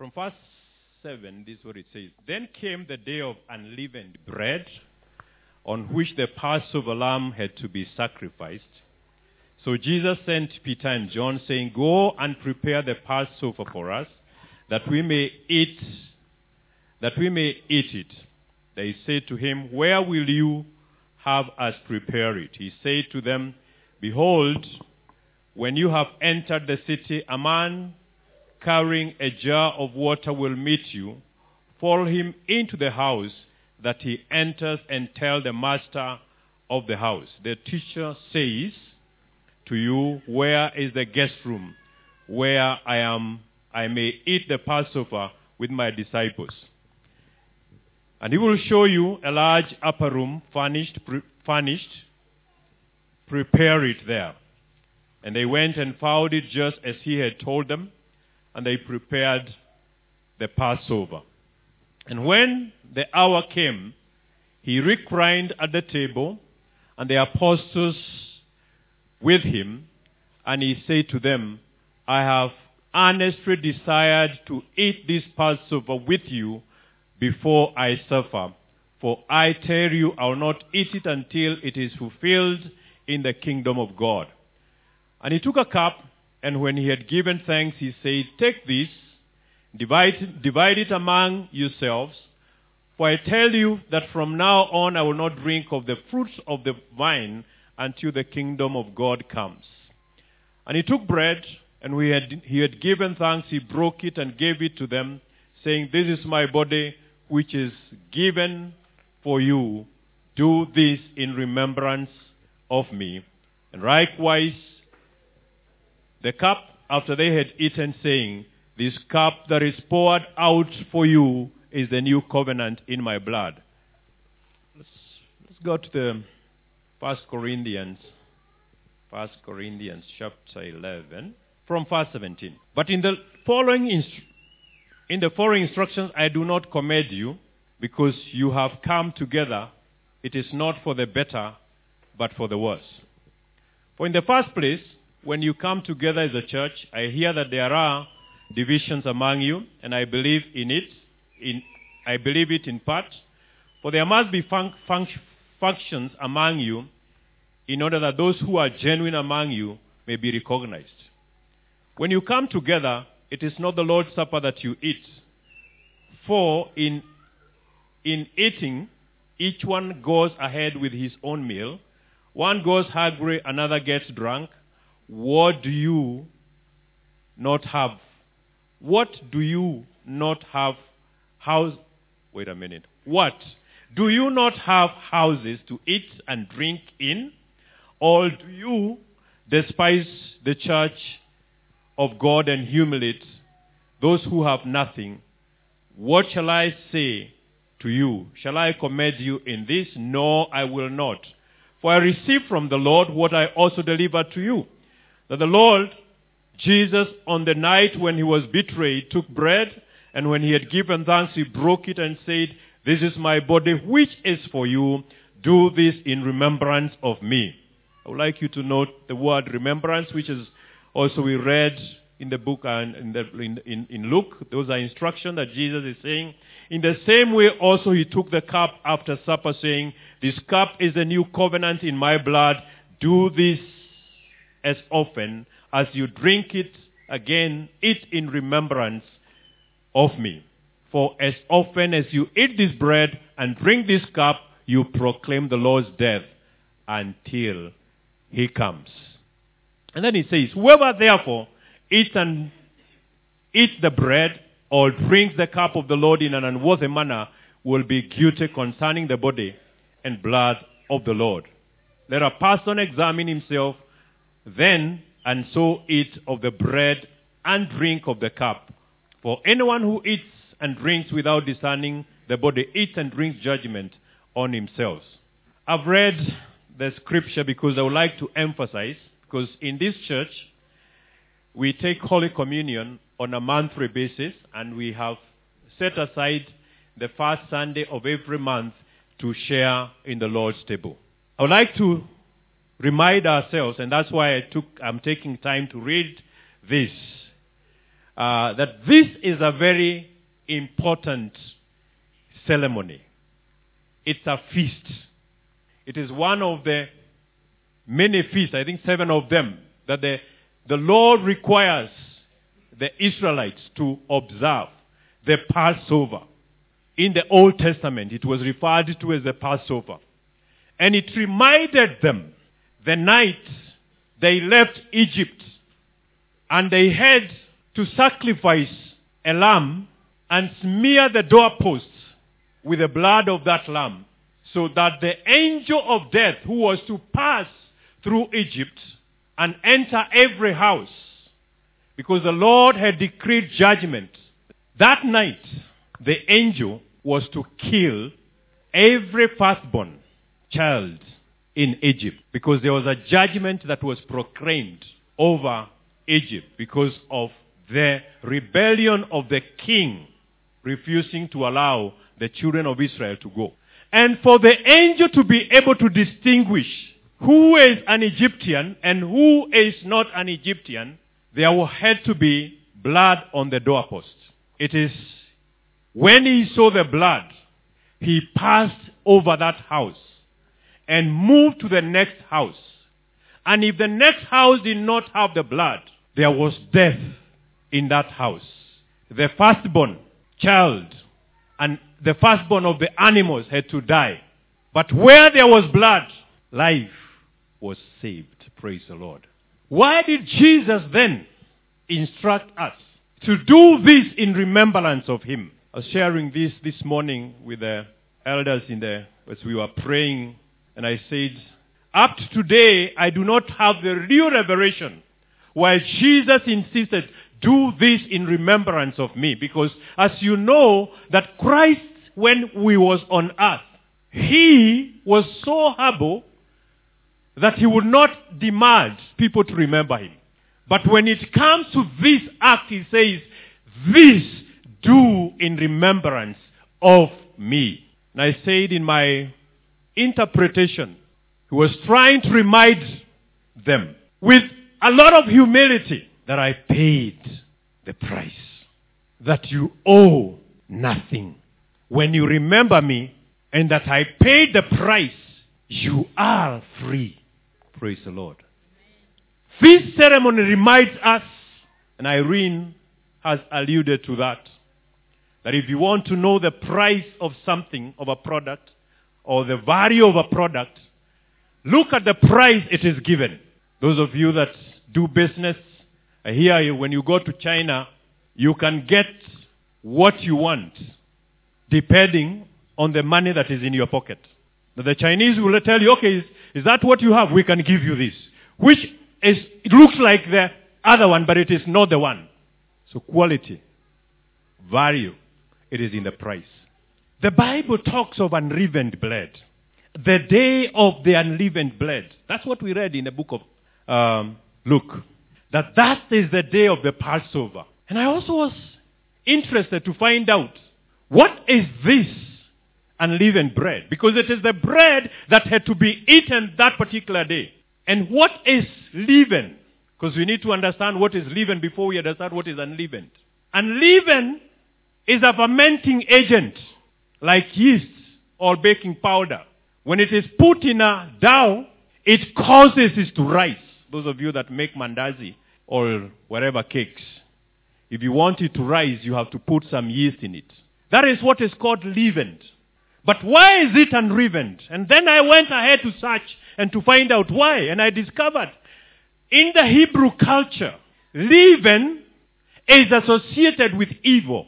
From verse 7, this is what it says. Then came the day of unleavened bread, on which the Passover lamb had to be sacrificed. So Jesus sent Peter and John, saying, Go and prepare the Passover for us, that we may eat, that we may eat it. They said to him, Where will you have us prepare it? He said to them, Behold, when you have entered the city, a man carrying a jar of water will meet you. Follow him into the house that he enters and tell the master of the house. The teacher says to you, Where is the guest room where I am I may eat the Passover with my disciples? And he will show you a large upper room furnished, pre- furnished. Prepare it there. And they went and found it just as he had told them, and they prepared the Passover. And when the hour came, he reclined at the table, and the apostles with him, and he said to them, I have earnestly desired to eat this Passover with you before I suffer. For I tell you, I will not eat it until it is fulfilled in the kingdom of God. And he took a cup, and when he had given thanks, he said, Take this, divide, divide it among yourselves. For I tell you that from now on I will not drink of the fruits of the vine until the kingdom of God comes. And he took bread, and had, he had given thanks, he broke it and gave it to them, saying, This is my body, which is given for you. Do this in remembrance of me. And likewise, the cup after they had eaten, saying, This cup that is poured out for you is the new covenant in my blood. Let's, let's go to the First Corinthians, First Corinthians chapter 11, from verse 17. But in the following in the following instructions, I do not commend you, because you have come together. It is not for the better, but for the worse. For in the first place, when you come together as a church, I hear that there are divisions among you, and I believe in it. In, I believe it in part. For there must be func- func- functions among you, in order that those who are genuine among you may be recognized. When you come together, it is not the Lord's Supper that you eat. For in, in eating, each one goes ahead with his own meal. One goes hungry, another gets drunk. What do you not have? What do you not have house? Wait a minute. What? Do you not have houses to eat and drink in? Or do you despise the church of God and humiliate those who have nothing? What shall I say to you? Shall I commend you in this? No, I will not. For I received from the Lord what I also delivered to you. That the Lord Jesus, on the night when he was betrayed, took bread, and when he had given thanks, he broke it and said, This is my body, which is for you. Do this in remembrance of me. I would like you to note the word remembrance, which is also we read in the book and in, the, in, in, in Luke. Those are instructions that Jesus is saying. In the same way, also he took the cup after supper, saying, This cup is the new covenant in my blood. Do this as often as you drink it again, eat in remembrance of me. For as often as you eat this bread and drink this cup, you proclaim the Lord's death until he comes. And then he says, Whoever therefore eats and eats the bread or drinks the cup of the Lord in an unworthy manner will be guilty concerning the body and blood of the Lord. Let a person examine himself then and so eat of the bread and drink of the cup. For anyone who eats and drinks without discerning the body eats and drinks judgment on himself. I've read the scripture because I would like to emphasize, because in this church, we take Holy Communion on a monthly basis, and we have set aside the first Sunday of every month to share in the Lord's table. I would like to remind ourselves, and that's why I took, I'm taking time to read this. uh, that this is a very important ceremony. It's a feast. It is one of the many feasts, I think seven of them, that the, the Lord requires the Israelites to observe the Passover. In the Old Testament, it was referred to as the Passover. And it reminded them the night they left Egypt and they had to sacrifice a lamb and smear the doorposts with the blood of that lamb so that the angel of death who was to pass through Egypt and enter every house because the Lord had decreed judgment. That night, the angel was to kill every firstborn child in Egypt because there was a judgment that was proclaimed over Egypt because of the rebellion of the king refusing to allow the children of Israel to go. And for the angel to be able to distinguish who is an Egyptian and who is not an Egyptian, there had to be blood on the doorpost. It is when he saw the blood, he passed over that house and moved to the next house. And if the next house did not have the blood, there was death in that house. The firstborn child and the firstborn of the animals had to die. But where there was blood, life was saved. Praise the Lord. Why did Jesus then instruct us to do this in remembrance of him? I was sharing this this morning with the elders in the as we were praying and I said, up to today, I do not have the real revelation why Jesus insisted, do this in remembrance of me. Because as you know, that Christ, when we was on earth, he was so humble that he would not demand people to remember him. But when it comes to this act, he says, this do in remembrance of me. And I said in my interpretation, he was trying to remind them with a lot of humility that I paid the price, that you owe nothing. When you remember me and that I paid the price, you are free. Praise the Lord. This ceremony reminds us, and Irene has alluded to that, that if you want to know the price of something, of a product, or the value of a product, look at the price it is given. Those of you that do business, I hear you, when you go to China, you can get what you want depending on the money that is in your pocket. The Chinese will tell you, okay, is, is that what you have? We can give you this. Which is, it looks like the other one, but it is not the one. So quality, value, it is in the price. The Bible talks of unleavened bread. The day of the unleavened bread. That's what we read in the book of um, Luke. That that is the day of the Passover. And I also was interested to find out what is this unleavened bread? Because it is the bread that had to be eaten that particular day. And what is leaven? Because we need to understand what is leaven before we understand what is unleavened. Unleavened is a fermenting agent like yeast or baking powder. When it is put in a dough, it causes it to rise. Those of you that make mandazi or whatever cakes, if you want it to rise, you have to put some yeast in it. That is what is called leavened. But why is it unleavened? And then I went ahead to search and to find out why. And I discovered in the Hebrew culture, leaven is associated with evil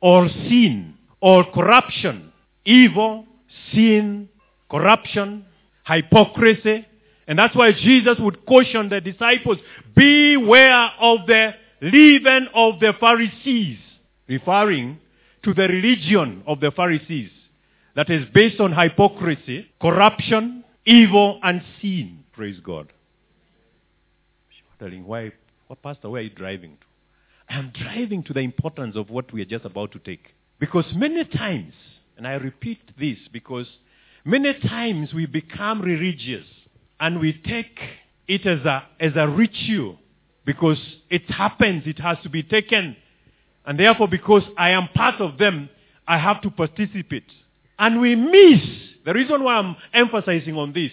or sin or corruption. Evil, sin, corruption, hypocrisy. And that's why Jesus would caution the disciples, beware of the leaven of the Pharisees, referring to the religion of the Pharisees that is based on hypocrisy, corruption, evil, and sin. Praise God. Wondering why, what pastor, where are you driving to? I am driving to the importance of what we are just about to take. Because many times, and I repeat this because many times we become religious and we take it as a, as a ritual because it happens, it has to be taken And therefore, because I am part of them, I have to participate. And we miss, the reason why I'm emphasizing on this,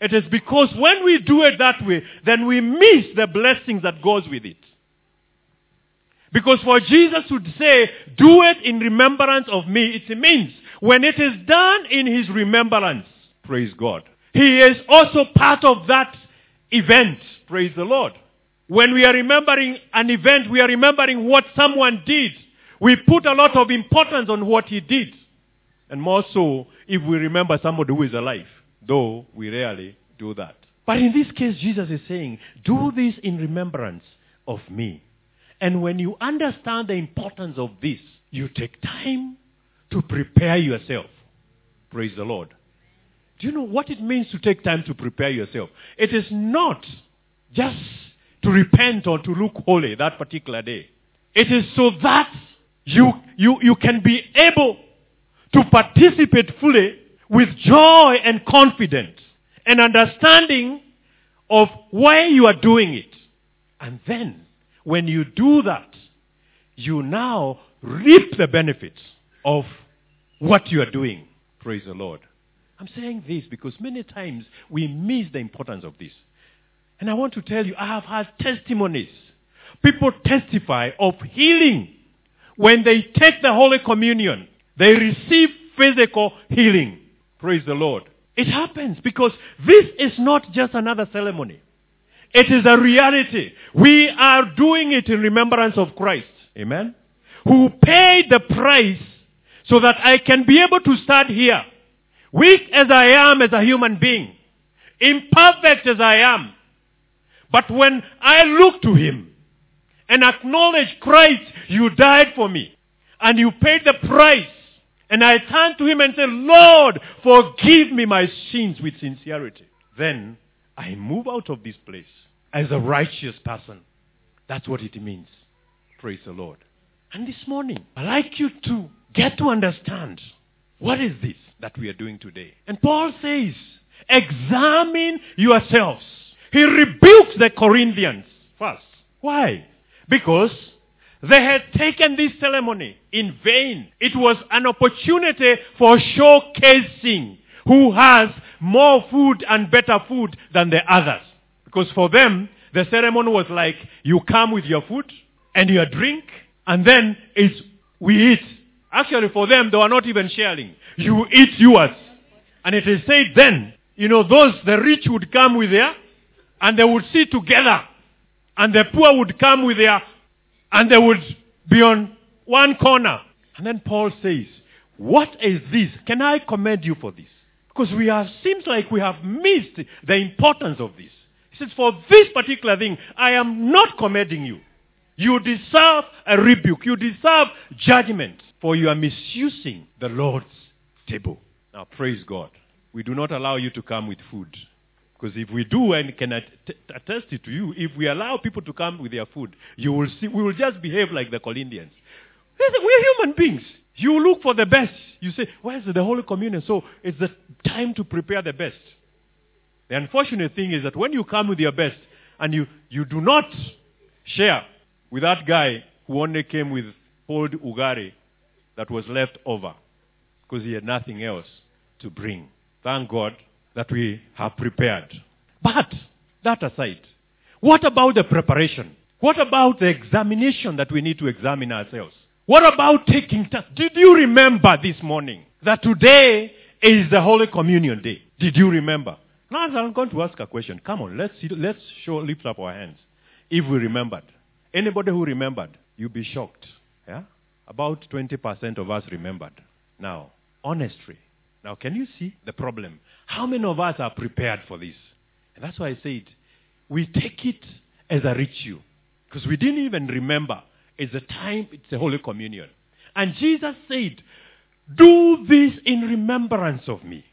it is because when we do it that way, then we miss the blessings that goes with it. Because for Jesus to say, do it in remembrance of me, it means when it is done in his remembrance, praise God, he is also part of that event, praise the Lord. When we are remembering an event, we are remembering what someone did. We put a lot of importance on what he did. And more so if we remember somebody who is alive, though we rarely do that. But in this case, Jesus is saying, do this in remembrance of me. And when you understand the importance of this, you take time to prepare yourself. Praise the Lord. Do you know what it means to take time to prepare yourself? It is not just to repent or to look holy that particular day. It is so that you, you, you can be able to participate fully with joy and confidence and understanding of why you are doing it. And then, when you do that, you now reap the benefits of what you are doing. Praise the Lord. I'm saying this because many times we miss the importance of this. And I want to tell you, I have had testimonies. People testify of healing. When they take the Holy Communion, they receive physical healing. Praise the Lord. It happens because this is not just another ceremony. It is a reality. We are doing it in remembrance of Christ. Amen. Who paid the price so that I can be able to start here. Weak as I am as a human being. Imperfect as I am. But when I look to Him and acknowledge Christ, you died for me. And you paid the price. And I turn to Him and say, Lord, forgive me my sins with sincerity. Then I move out of this place as a righteous person. That's what it means. Praise the Lord. And this morning, I'd like you to get to understand what is this that we are doing today. And Paul says, examine yourselves. He rebukes the Corinthians first. Why? Because they had taken this ceremony in vain. It was an opportunity for showcasing who has more food and better food than the others. Because for them, the ceremony was like you come with your food and your drink, and then it's we eat. Actually, for them, they were not even sharing. You eat yours. And it is said then, you know, those, the rich would come with their, and they would sit together. And the poor would come with their, and they would be on one corner. And then Paul says, what is this? Can I commend you for this? Because we have, seems like we have missed the importance of this. He says, for this particular thing, I am not commending you. You deserve a rebuke. You deserve judgment for you are misusing the Lord's table. Now, praise God. We do not allow you to come with food. Because if we do and can attest it to you, if we allow people to come with their food, you will see, we will just behave like the Corinthians. We're human beings. You look for the best. You say, where's the Holy Communion? So it's the time to prepare the best. The unfortunate thing is that when you come with your best and you, you do not share with that guy who only came with old ugari that was left over because he had nothing else to bring. Thank God that we have prepared. But, that aside, what about the preparation? What about the examination that we need to examine ourselves? What about taking tests? Did you remember this morning that today is the Holy Communion Day? Did you remember? Now I'm going to ask a question. Come on, let's let's show lift up our hands. If we remembered. Anybody who remembered, you'll be shocked. Yeah? About 20% of us remembered. Now, honestly. Now, can you see the problem? How many of us are prepared for this? And that's why I said, we take it as a ritual. Because we didn't even remember. It's a time, it's a Holy Communion. And Jesus said, do this in remembrance of me.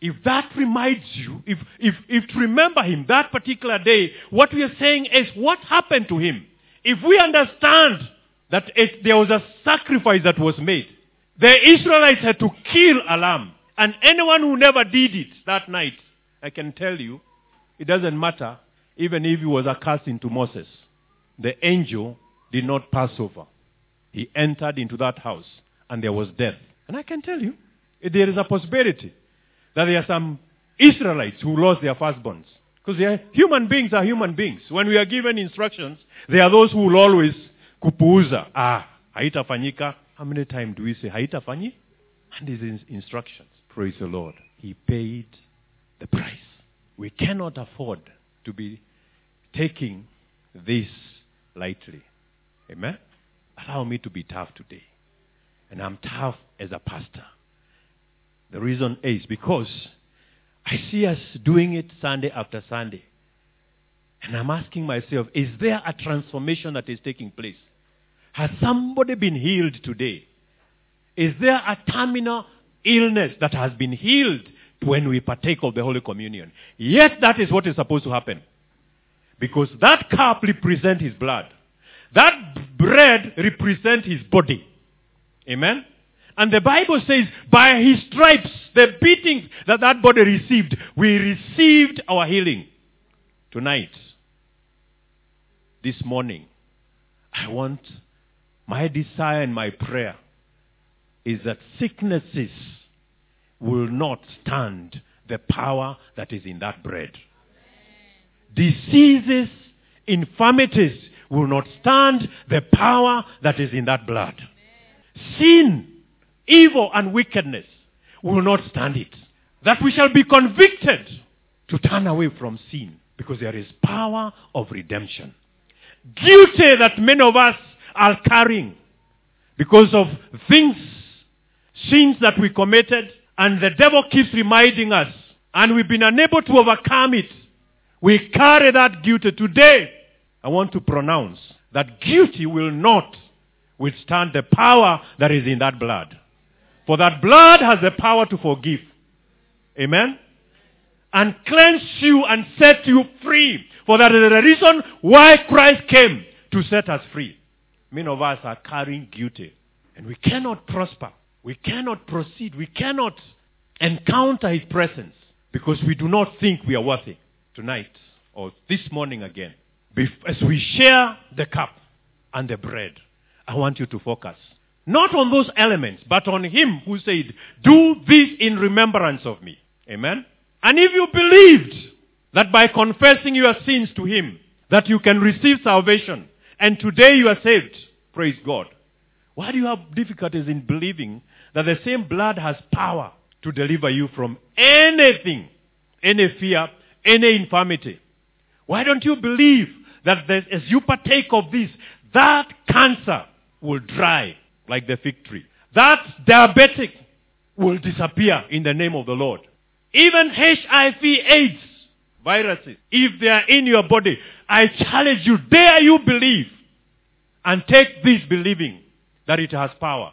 If that reminds you, if, if, if to remember him that particular day, what we are saying is what happened to him. If we understand that it, there was a sacrifice that was made, the Israelites had to kill a lamb. And anyone who never did it that night, I can tell you, it doesn't matter, even if he was a cousin to Moses. The angel did not pass over. he entered into that house and there was death. And I can tell you, there is a possibility that there are some Israelites who lost their firstborns. Because human beings are human beings. When we are given instructions, there are those who will always kupuuza. Ah, haitafanyika. How many times do we say haitafanyi? And these instructions. Praise the Lord. He paid the price. We cannot afford to be taking this lightly. Amen? Allow me to be tough today. And I'm tough as a pastor. The reason is because I see us doing it Sunday after Sunday. And I'm asking myself, is there a transformation that is taking place? Has somebody been healed today? Is there a terminal illness that has been healed when we partake of the Holy Communion? Yet that is what is supposed to happen. Because that cup represents his blood. That bread represents his body. Amen? And the Bible says, by his stripes, the beatings that that body received, we received our healing. Tonight, this morning, I want, my desire and my prayer is that sicknesses will not stand the power that is in that bread. Diseases, infirmities will not stand the power that is in that blood. Sin, evil, and wickedness will not stand it. That we shall be convicted to turn away from sin because there is power of redemption. Guilty that many of us are carrying because of things, sins that we committed, and the devil keeps reminding us, and we've been unable to overcome it. We carry that guilt today. I want to pronounce that guilty will not withstand the power that is in that blood. For that blood has the power to forgive. Amen? And cleanse you and set you free. For that is the reason why Christ came to set us free. Many of us are carrying guilty. And we cannot prosper. We cannot proceed. We cannot encounter His presence because we do not think we are worthy. Tonight or this morning again, as we share the cup and the bread, I want you to focus not on those elements, but on Him who said, Do this in remembrance of me. Amen? And if you believed that by confessing your sins to Him, that you can receive salvation, and today you are saved, praise God. Why do you have difficulties in believing that the same blood has power to deliver you from anything, any fear, any infirmity? Why don't you believe that as you partake of this, that cancer will dry like the fig tree. That diabetic will disappear in the name of the Lord. Even HIV AIDS viruses, if they are in your body, I challenge you, dare you believe and take this believing that it has power.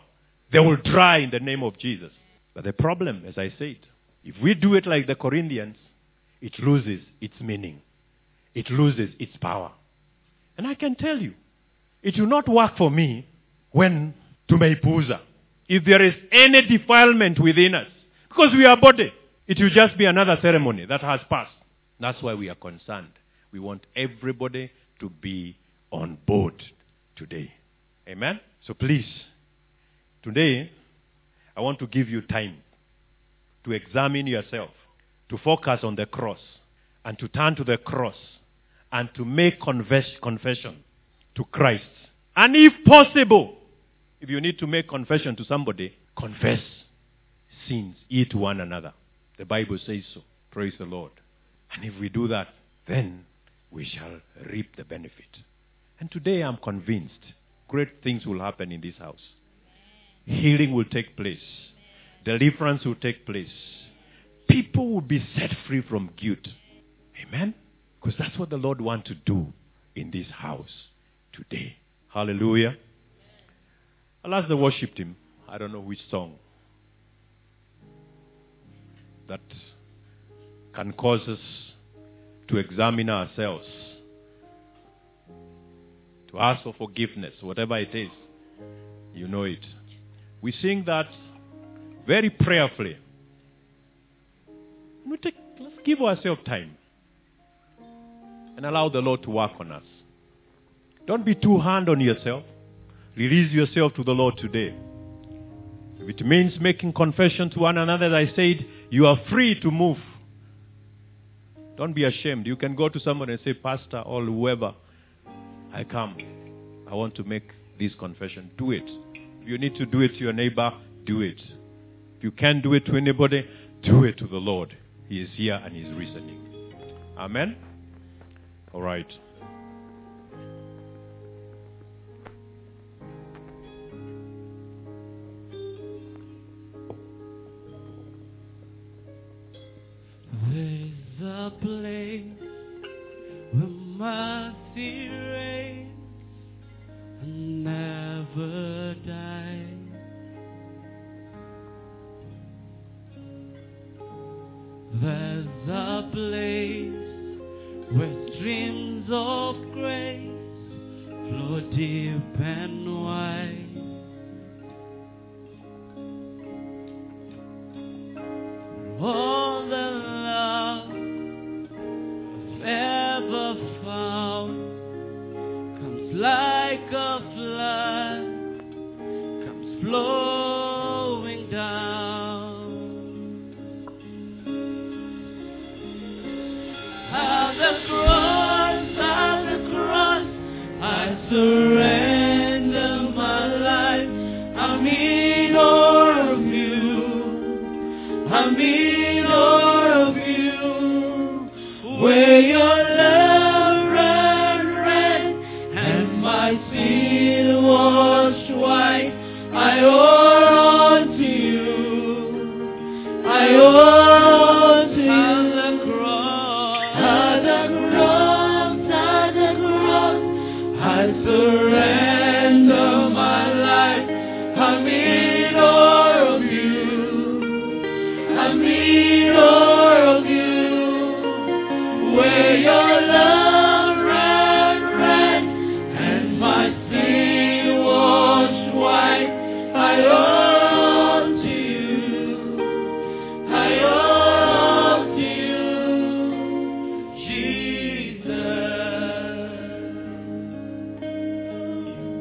They will dry in the name of Jesus. But the problem, as I said, if we do it like the Corinthians, it loses its meaning. It loses its power. And I can tell you, it will not work for me when tumeipuuza. If there is any defilement within us, because we are body, it will just be another ceremony that has passed. That's why we are concerned. We want everybody to be on board today. Amen? So please, today, I want to give you time to examine yourself, to focus on the cross, and to turn to the cross, and to make confess- confession to Christ. And if possible, if you need to make confession to somebody, confess sins ye to one another. The Bible says so. Praise the Lord. And if we do that, then we shall reap the benefit. And today I'm convinced great things will happen in this house. Healing will take place. Deliverance will take place. People will be set free from guilt. Amen? Because that's what the Lord wants to do in this house today. Hallelujah. I'll ask the worship team. I don't know which song that can cause us to examine ourselves, to ask for forgiveness, whatever it is. You know it. We sing that very prayerfully. We take, let's give ourselves time and allow the Lord to work on us. Don't be too hard on yourself. release yourself to the Lord today. If it means making confession to one another, as I said, you are free to move. Don't be ashamed. You can go to someone and say, Pastor or whoever, I come. I want to make this confession. Do it. If you need to do it to your neighbor, do it. If you can't do it to anybody, do it to the Lord. He is here and He is listening. Amen? All right. All